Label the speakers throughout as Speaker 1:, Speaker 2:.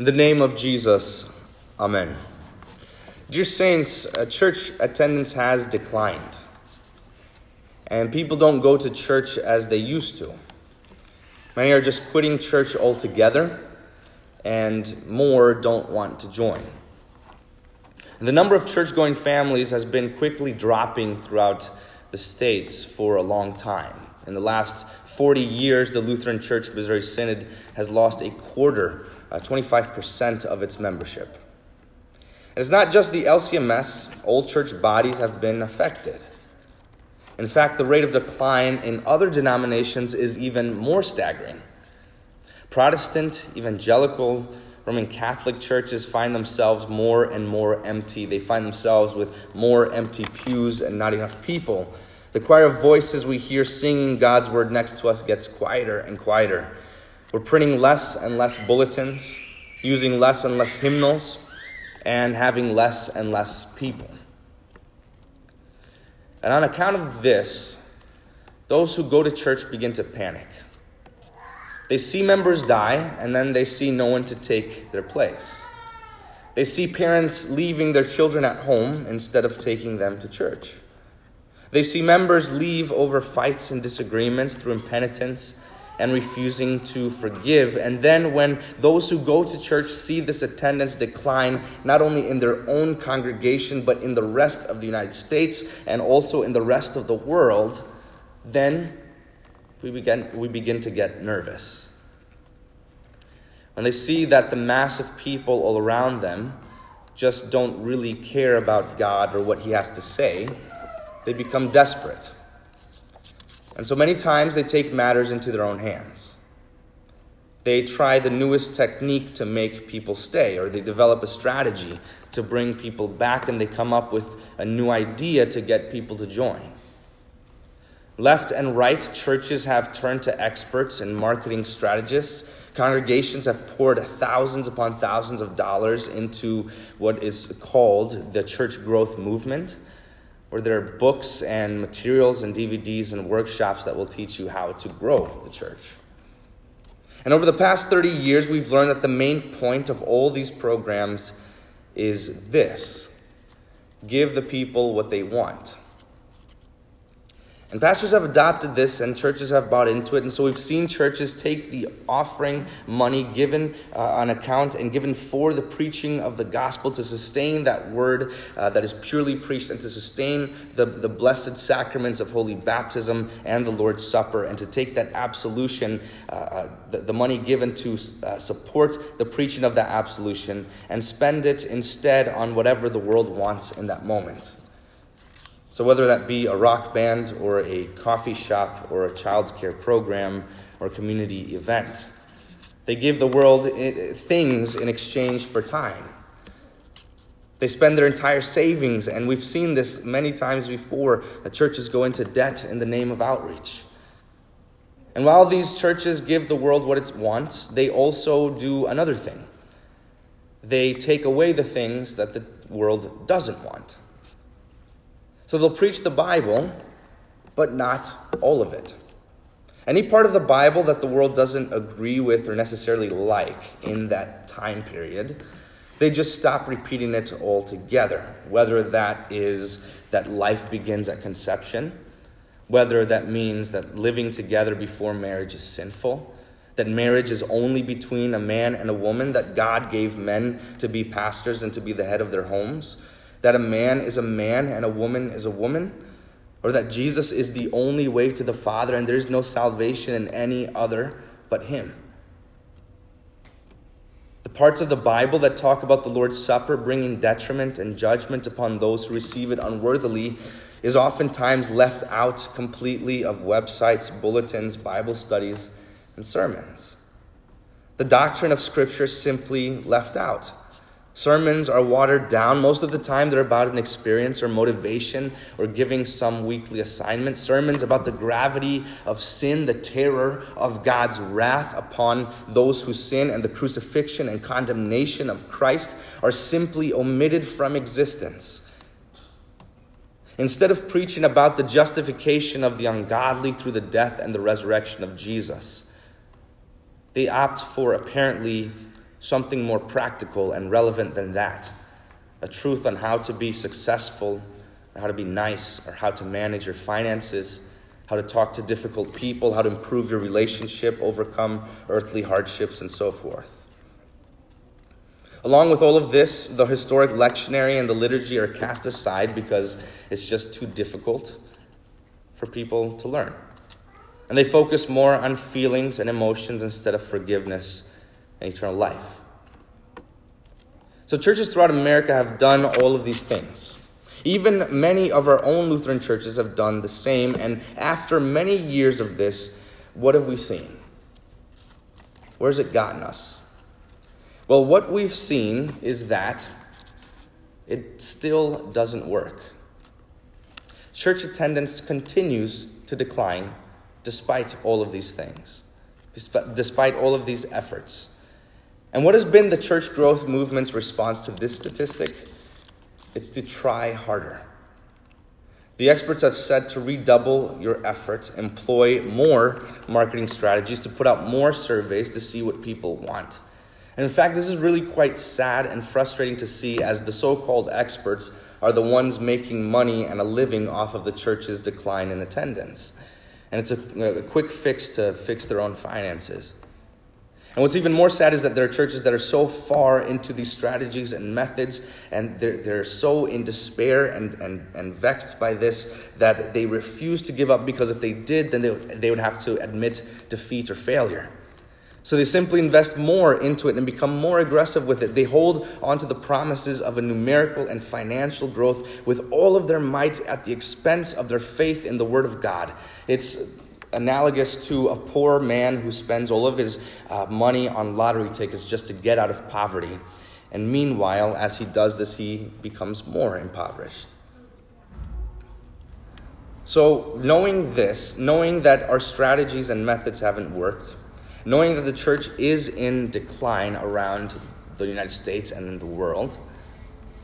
Speaker 1: In the name of Jesus, Amen. Dear Saints, church attendance has declined, and people don't go to church as they used to. Many are just quitting church altogether, and more don't want to join. And the number of church going families has been quickly dropping throughout the states for a long time. In the last 40 years, the Lutheran Church Missouri Synod has lost a quarter, uh, 25% of its membership. And it's not just the LCMS, old church bodies have been affected. In fact, the rate of decline in other denominations is even more staggering. Protestant, evangelical, Roman Catholic churches find themselves more and more empty. They find themselves with more empty pews and not enough people. The choir of voices we hear singing God's word next to us gets quieter and quieter. We're printing less and less bulletins, using less and less hymnals, and having less and less people. And on account of this, those who go to church begin to panic. They see members die, and then they see no one to take their place. They see parents leaving their children at home instead of taking them to church. They see members leave over fights and disagreements through impenitence and refusing to forgive. And then, when those who go to church see this attendance decline, not only in their own congregation, but in the rest of the United States and also in the rest of the world, then we begin, we begin to get nervous. When they see that the mass of people all around them just don't really care about God or what He has to say, they become desperate. And so many times they take matters into their own hands. They try the newest technique to make people stay, or they develop a strategy to bring people back, and they come up with a new idea to get people to join. Left and right churches have turned to experts and marketing strategists. Congregations have poured thousands upon thousands of dollars into what is called the church growth movement, where there are books and materials and DVDs and workshops that will teach you how to grow the church. And over the past 30 years, we've learned that the main point of all these programs is this give the people what they want. And pastors have adopted this, and churches have bought into it. And so we've seen churches take the offering money given uh, on account and given for the preaching of the gospel to sustain that word uh, that is purely preached and to sustain the, the blessed sacraments of holy baptism and the Lord's Supper, and to take that absolution, uh, uh the, the, money given to uh, support the preaching of that absolution, and spend it instead on whatever the world wants in that moment. So, whether that be a rock band or a coffee shop or a child care program or community event, they give the world things in exchange for time. They spend their entire savings, and we've seen this many times before that churches go into debt in the name of outreach. And while these churches give the world what it wants, they also do another thing. They take away the things that the world doesn't want. So they'll preach the Bible, but not all of it. Any part of the Bible that the world doesn't agree with or necessarily like in that time period, they just stop repeating it altogether. Whether that is that life begins at conception, whether that means that living together before marriage is sinful, that marriage is only between a man and a woman, that God gave men to be pastors and to be the head of their homes, that a man is a man and a woman is a woman, or that Jesus is the only way to the Father and there is no salvation in any other but Him. The parts of the Bible that talk about the Lord's Supper bringing detriment and judgment upon those who receive it unworthily is oftentimes left out completely of websites, bulletins, Bible studies, and sermons. The doctrine of Scripture simply left out. Sermons are watered down. Most of the time, they're about an experience or motivation or giving some weekly assignment. Sermons about the gravity of sin, the terror of God's wrath upon those who sin, and the crucifixion and condemnation of Christ are simply omitted from existence. Instead of preaching about the justification of the ungodly through the death and the resurrection of Jesus, they opt for apparently something more practical and relevant than that. A truth on how to be successful, how to be nice, or how to manage your finances, how to talk to difficult people, how to improve your relationship, overcome earthly hardships, and so forth. Along with all of this, the historic lectionary and the liturgy are cast aside because it's just too difficult for people to learn. And they focus more on feelings and emotions instead of forgiveness and eternal life. So, churches throughout America have done all of these things. Even many of our own Lutheran churches have done the same. And after many years of this, what have we seen? Where's it gotten us? Well, what we've seen is that it still doesn't work. Church attendance continues to decline despite all of these things, despite all of these efforts. And what has been the church growth movement's response to this statistic? It's to try harder. The experts have said to redouble your efforts, employ more marketing strategies, to put out more surveys to see what people want. And in fact, this is really quite sad and frustrating to see as the so called experts are the ones making money and a living off of the church's decline in attendance. And it's a, a quick fix to fix their own finances. And what's even more sad is that there are churches that are so far into these strategies and methods, and they're, they're so in despair and, and, and vexed by this that they refuse to give up because if they did, then they, they would have to admit defeat or failure. So they simply invest more into it and become more aggressive with it. They hold onto the promises of a numerical and financial growth with all of their might at the expense of their faith in the Word of God. It's analogous to a poor man who spends all of his uh, money on lottery tickets just to get out of poverty. And meanwhile, as he does this, he becomes more impoverished. So, knowing this, knowing that our strategies and methods haven't worked, knowing that the church is in decline around the United States and in the world,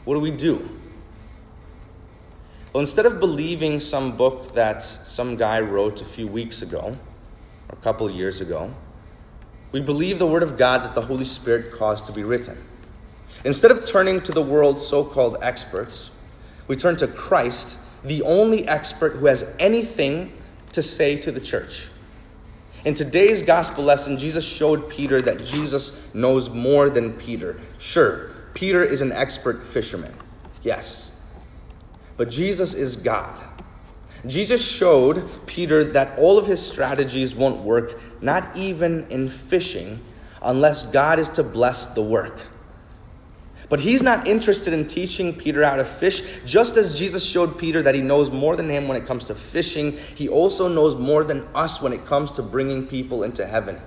Speaker 1: what do we do? Well, instead of believing some book that some guy wrote a few weeks ago, or a couple years ago, we believe the Word of God that the Holy Spirit caused to be written. Instead of turning to the world's so called experts, we turn to Christ, the only expert who has anything to say to the church. In today's gospel lesson, Jesus showed Peter that Jesus knows more than Peter. Sure, Peter is an expert fisherman. Yes. But Jesus is God. Jesus showed Peter that all of his strategies won't work, not even in fishing, unless God is to bless the work. But he's not interested in teaching Peter how to fish. Just as Jesus showed Peter that he knows more than him when it comes to fishing, he also knows more than us when it comes to bringing people into heaven.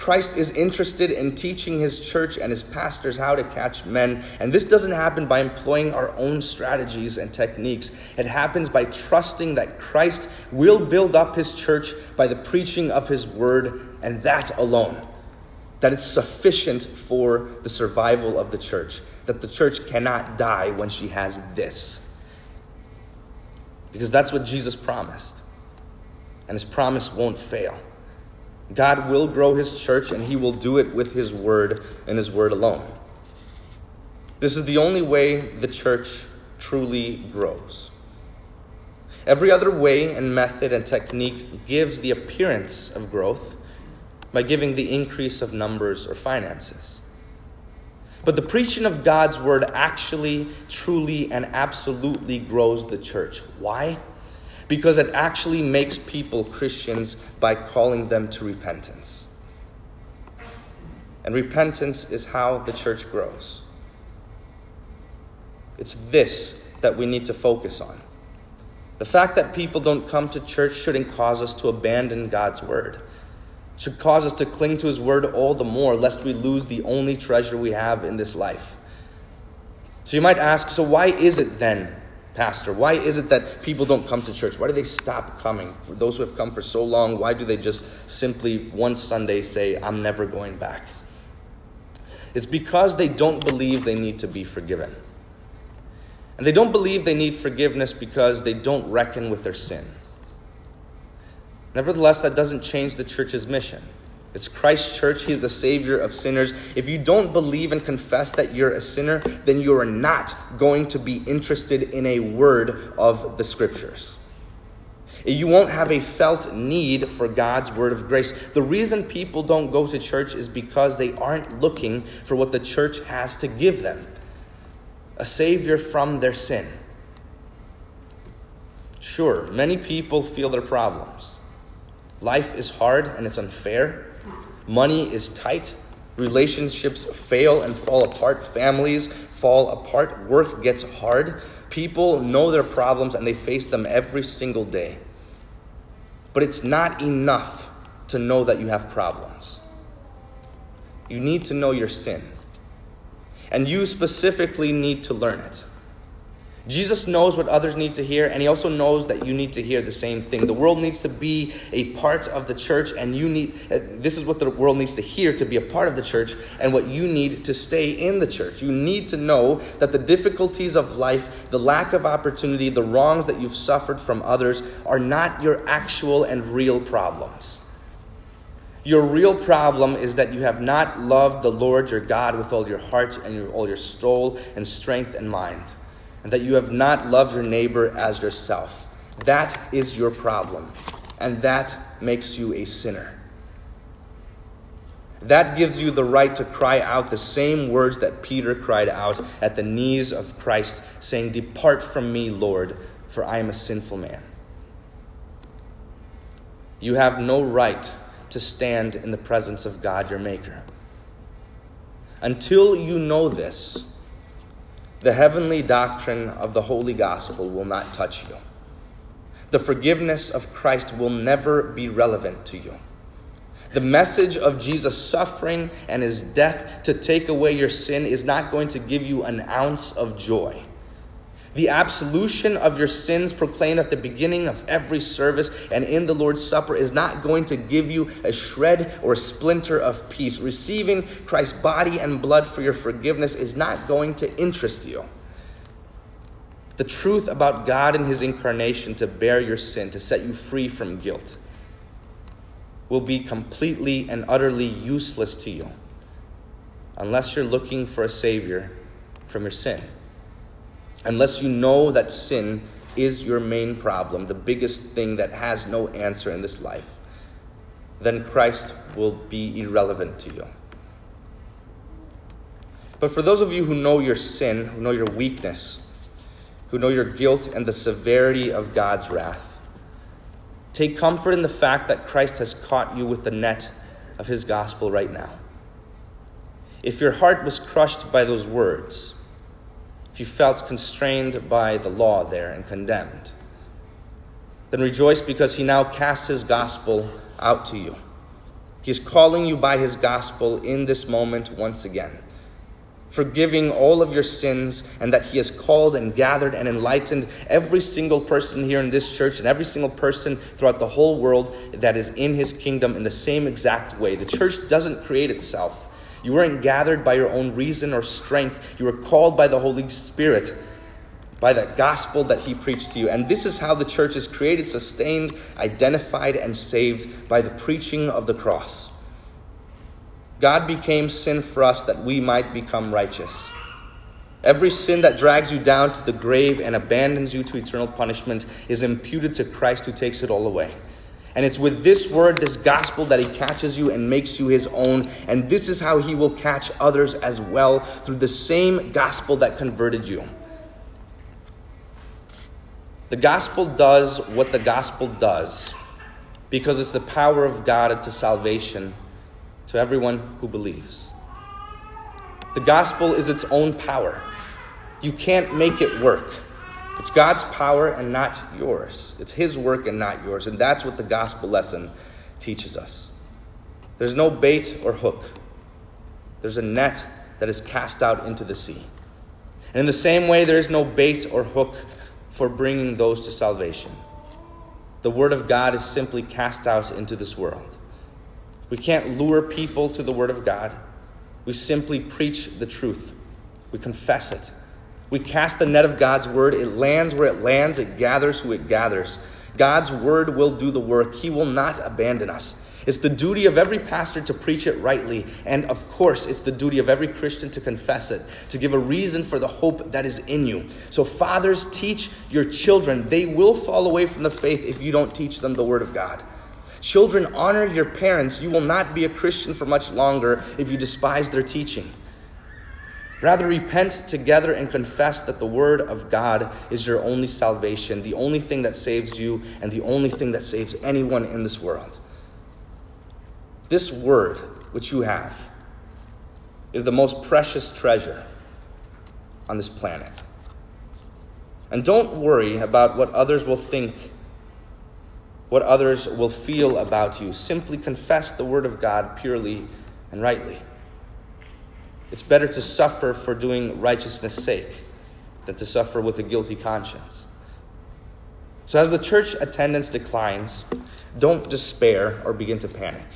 Speaker 1: Christ is interested in teaching his church and his pastors how to catch men. And this doesn't happen by employing our own strategies and techniques. It happens by trusting that Christ will build up his church by the preaching of his word, and that alone. That it's sufficient for the survival of the church. That the church cannot die when she has this. Because that's what Jesus promised. And his promise won't fail. God will grow his church and he will do it with his word and his word alone. This is the only way the church truly grows. Every other way and method and technique gives the appearance of growth by giving the increase of numbers or finances. But the preaching of God's word actually, truly, and absolutely grows the church. Why? Because it actually makes people Christians by calling them to repentance. And repentance is how the church grows. It's this that we need to focus on. The fact that people don't come to church shouldn't cause us to abandon God's word. It should cause us to cling to his word all the more, lest we lose the only treasure we have in this life. So you might ask, so why is it then Pastor, why is it that people don't come to church? Why do they stop coming? For those who have come for so long, why do they just simply one Sunday say, I'm never going back? It's because they don't believe they need to be forgiven. And they don't believe they need forgiveness because they don't reckon with their sin. Nevertheless, that doesn't change the church's mission. It's Christ's church. He is the Savior of sinners. If you don't believe and confess that you're a sinner, then you are not going to be interested in a word of the Scriptures. You won't have a felt need for God's word of grace. The reason people don't go to church is because they aren't looking for what the church has to give them a Savior from their sin. Sure, many people feel their problems. Life is hard and it's unfair. Money is tight. Relationships fail and fall apart. Families fall apart. Work gets hard. People know their problems and they face them every single day. But it's not enough to know that you have problems. You need to know your sin. And you specifically need to learn it. Jesus knows what others need to hear, and he also knows that you need to hear the same thing. The world needs to be a part of the church, and you need uh, this is what the world needs to hear to be a part of the church, and what you need to stay in the church. You need to know that the difficulties of life, the lack of opportunity, the wrongs that you've suffered from others are not your actual and real problems. Your real problem is that you have not loved the Lord your God with all your heart and all your soul and strength and mind and that you have not loved your neighbor as yourself. That is your problem, and that makes you a sinner. That gives you the right to cry out the same words that Peter cried out at the knees of Christ, saying, Depart from me, Lord, for I am a sinful man. You have no right to stand in the presence of God, your Maker. Until you know this, the heavenly doctrine of the Holy Gospel will not touch you. The forgiveness of Christ will never be relevant to you. The message of Jesus' suffering and his death to take away your sin is not going to give you an ounce of joy. The absolution of your sins proclaimed at the beginning of every service and in the Lord's Supper is not going to give you a shred or a splinter of peace. Receiving Christ's body and blood for your forgiveness is not going to interest you. The truth about God and His incarnation to bear your sin, to set you free from guilt, will be completely and utterly useless to you unless you're looking for a Savior from your sin unless you know that sin is your main problem, the biggest thing that has no answer in this life, then Christ will be irrelevant to you. But for those of you who know your sin, who know your weakness, who know your guilt and the severity of God's wrath, take comfort in the fact that Christ has caught you with the net of his gospel right now. If your heart was crushed by those words, if you felt constrained by the law there and condemned, then rejoice because he now casts his gospel out to you. He's calling you by his gospel in this moment once again, forgiving all of your sins, and that he has called and gathered and enlightened every single person here in this church and every single person throughout the whole world that is in his kingdom in the same exact way. The church doesn't create itself. You weren't gathered by your own reason or strength. You were called by the Holy Spirit, by the gospel that He preached to you. And this is how the church is created, sustained, identified, and saved by the preaching of the cross. God became sin for us that we might become righteous. Every sin that drags you down to the grave and abandons you to eternal punishment is imputed to Christ who takes it all away. And it's with this word, this gospel, that he catches you and makes you his own. And this is how he will catch others as well through the same gospel that converted you. The gospel does what the gospel does because it's the power of God to salvation to everyone who believes. The gospel is its own power. You can't make it work. It's God's power and not yours. It's His work and not yours. And that's what the gospel lesson teaches us. There's no bait or hook, there's a net that is cast out into the sea. And in the same way, there is no bait or hook for bringing those to salvation. The Word of God is simply cast out into this world. We can't lure people to the Word of God. We simply preach the truth, we confess it, we cast the net of God's word. It lands where it lands, it gathers who it gathers. God's word will do the work. He will not abandon us. It's the duty of every pastor to preach it rightly. And of course, it's the duty of every Christian to confess it, to give a reason for the hope that is in you. So, fathers, teach your children. They will fall away from the faith if you don't teach them the Word of God. Children, honor your parents. You will not be a Christian for much longer if you despise their teaching. Rather, repent together and confess that the Word of God is your only salvation, the only thing that saves you, and the only thing that saves anyone in this world. This word, which you have, is the most precious treasure on this planet. And don't worry about what others will think, what others will feel about you. Simply confess the word of God purely and rightly. It's better to suffer for doing righteousness' sake than to suffer with a guilty conscience. So, as the church attendance declines, don't despair or begin to panic.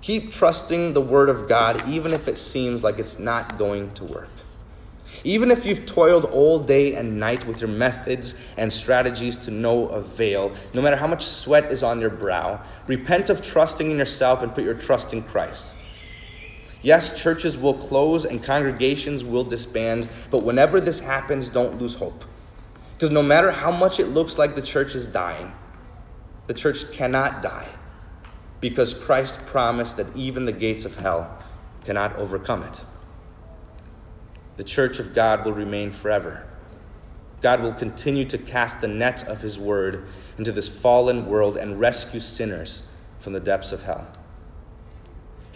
Speaker 1: Keep trusting the Word of God, even if it seems like it's not going to work. Even if you've toiled all day and night with your methods and strategies to no avail, no matter how much sweat is on your brow, repent of trusting in yourself and put your trust in Christ. Yes, churches will close and congregations will disband, but whenever this happens, don't lose hope. Because no matter how much it looks like the church is dying, the church cannot die because Christ promised that even the gates of hell cannot overcome it. The church of God will remain forever. God will continue to cast the net of his word into this fallen world and rescue sinners from the depths of hell.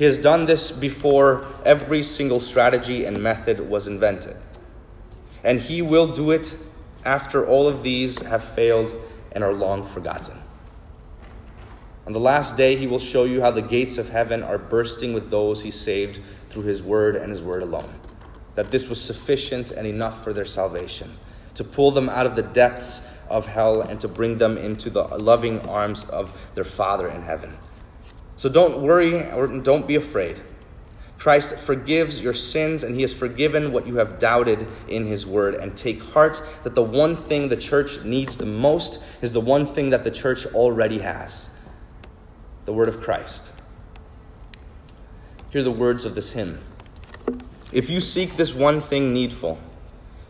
Speaker 1: He has done this before every single strategy and method was invented. And he will do it after all of these have failed and are long forgotten. On the last day, he will show you how the gates of heaven are bursting with those he saved through his word and his word alone. That this was sufficient and enough for their salvation, to pull them out of the depths of hell and to bring them into the loving arms of their Father in heaven. So don't worry or don't be afraid. Christ forgives your sins and he has forgiven what you have doubted in his word. And take heart that the one thing the church needs the most is the one thing that the church already has the word of Christ. Hear the words of this hymn. If you seek this one thing needful,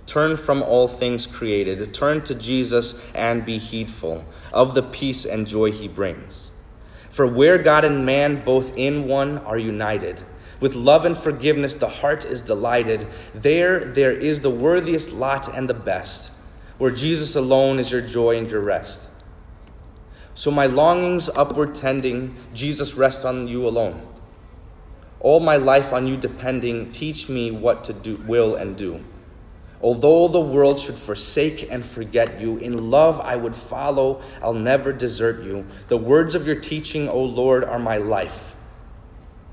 Speaker 1: turn from all things created, turn to Jesus and be heedful of the peace and joy he brings. For where God and man both in one are united, with love and forgiveness the heart is delighted, there there is the worthiest lot and the best, where Jesus alone is your joy and your rest. So my longings upward tending, Jesus rest on you alone. All my life on you depending, teach me what to do, will and do. Although the world should forsake and forget you, in love I would follow, I'll never desert you. The words of your teaching, O Lord, are my life,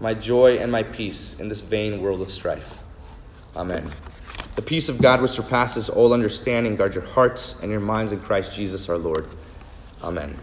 Speaker 1: my joy and my peace in this vain world of strife. Amen. The peace of God which surpasses all understanding, guard your hearts and your minds in Christ Jesus our Lord. Amen.